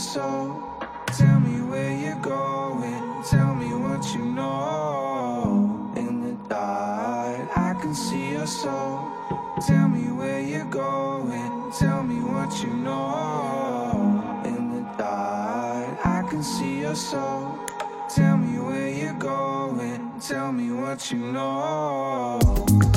soul. Tell me where you're going. Tell me what you know. In the dark, I can see your soul. Tell me where you're going. Tell me what you know. In the dark, I can see your soul. Tell me where you're going. Tell me what you know.